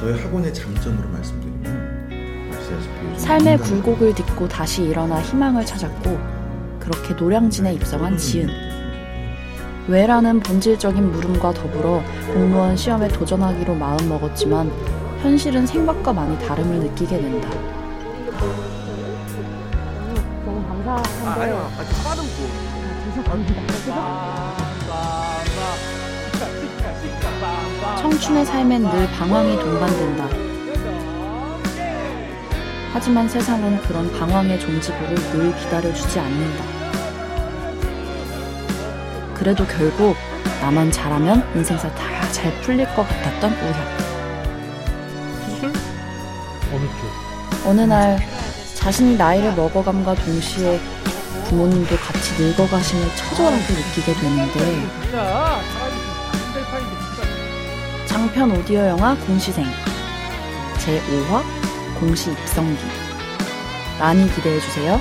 저희 학원의 장점으로 말씀드리면 삶의 굴곡을 딛고 다시 일어나 희망을 찾았고 그렇게 노량진에 입성한 지은. 왜라는 본질적인 물음과 더불어 공무원 시험에 도전하기로 마음먹었지만 현실은 생각과 많이 다름을 느끼게 된다. 너무 감사한데 아, 아니요. 아, 차다듬고. 청춘의 삶엔 늘 방황이 동반된다. 하지만 세상은 그런 방황의 종지부를 늘 기다려주지 않는다. 그래도 결국 나만 잘하면 인생사 다 잘 풀릴 것 같았던 우혁. 수술? 어느 쪽? 어느 날 자신이 나이를 먹어감과 동시에 부모님도 같이 늙어가심을 처절하게 느끼게 되는데 장편 오디오 영화 공시생 제5화 공시 입성기 많이 기대해 주세요.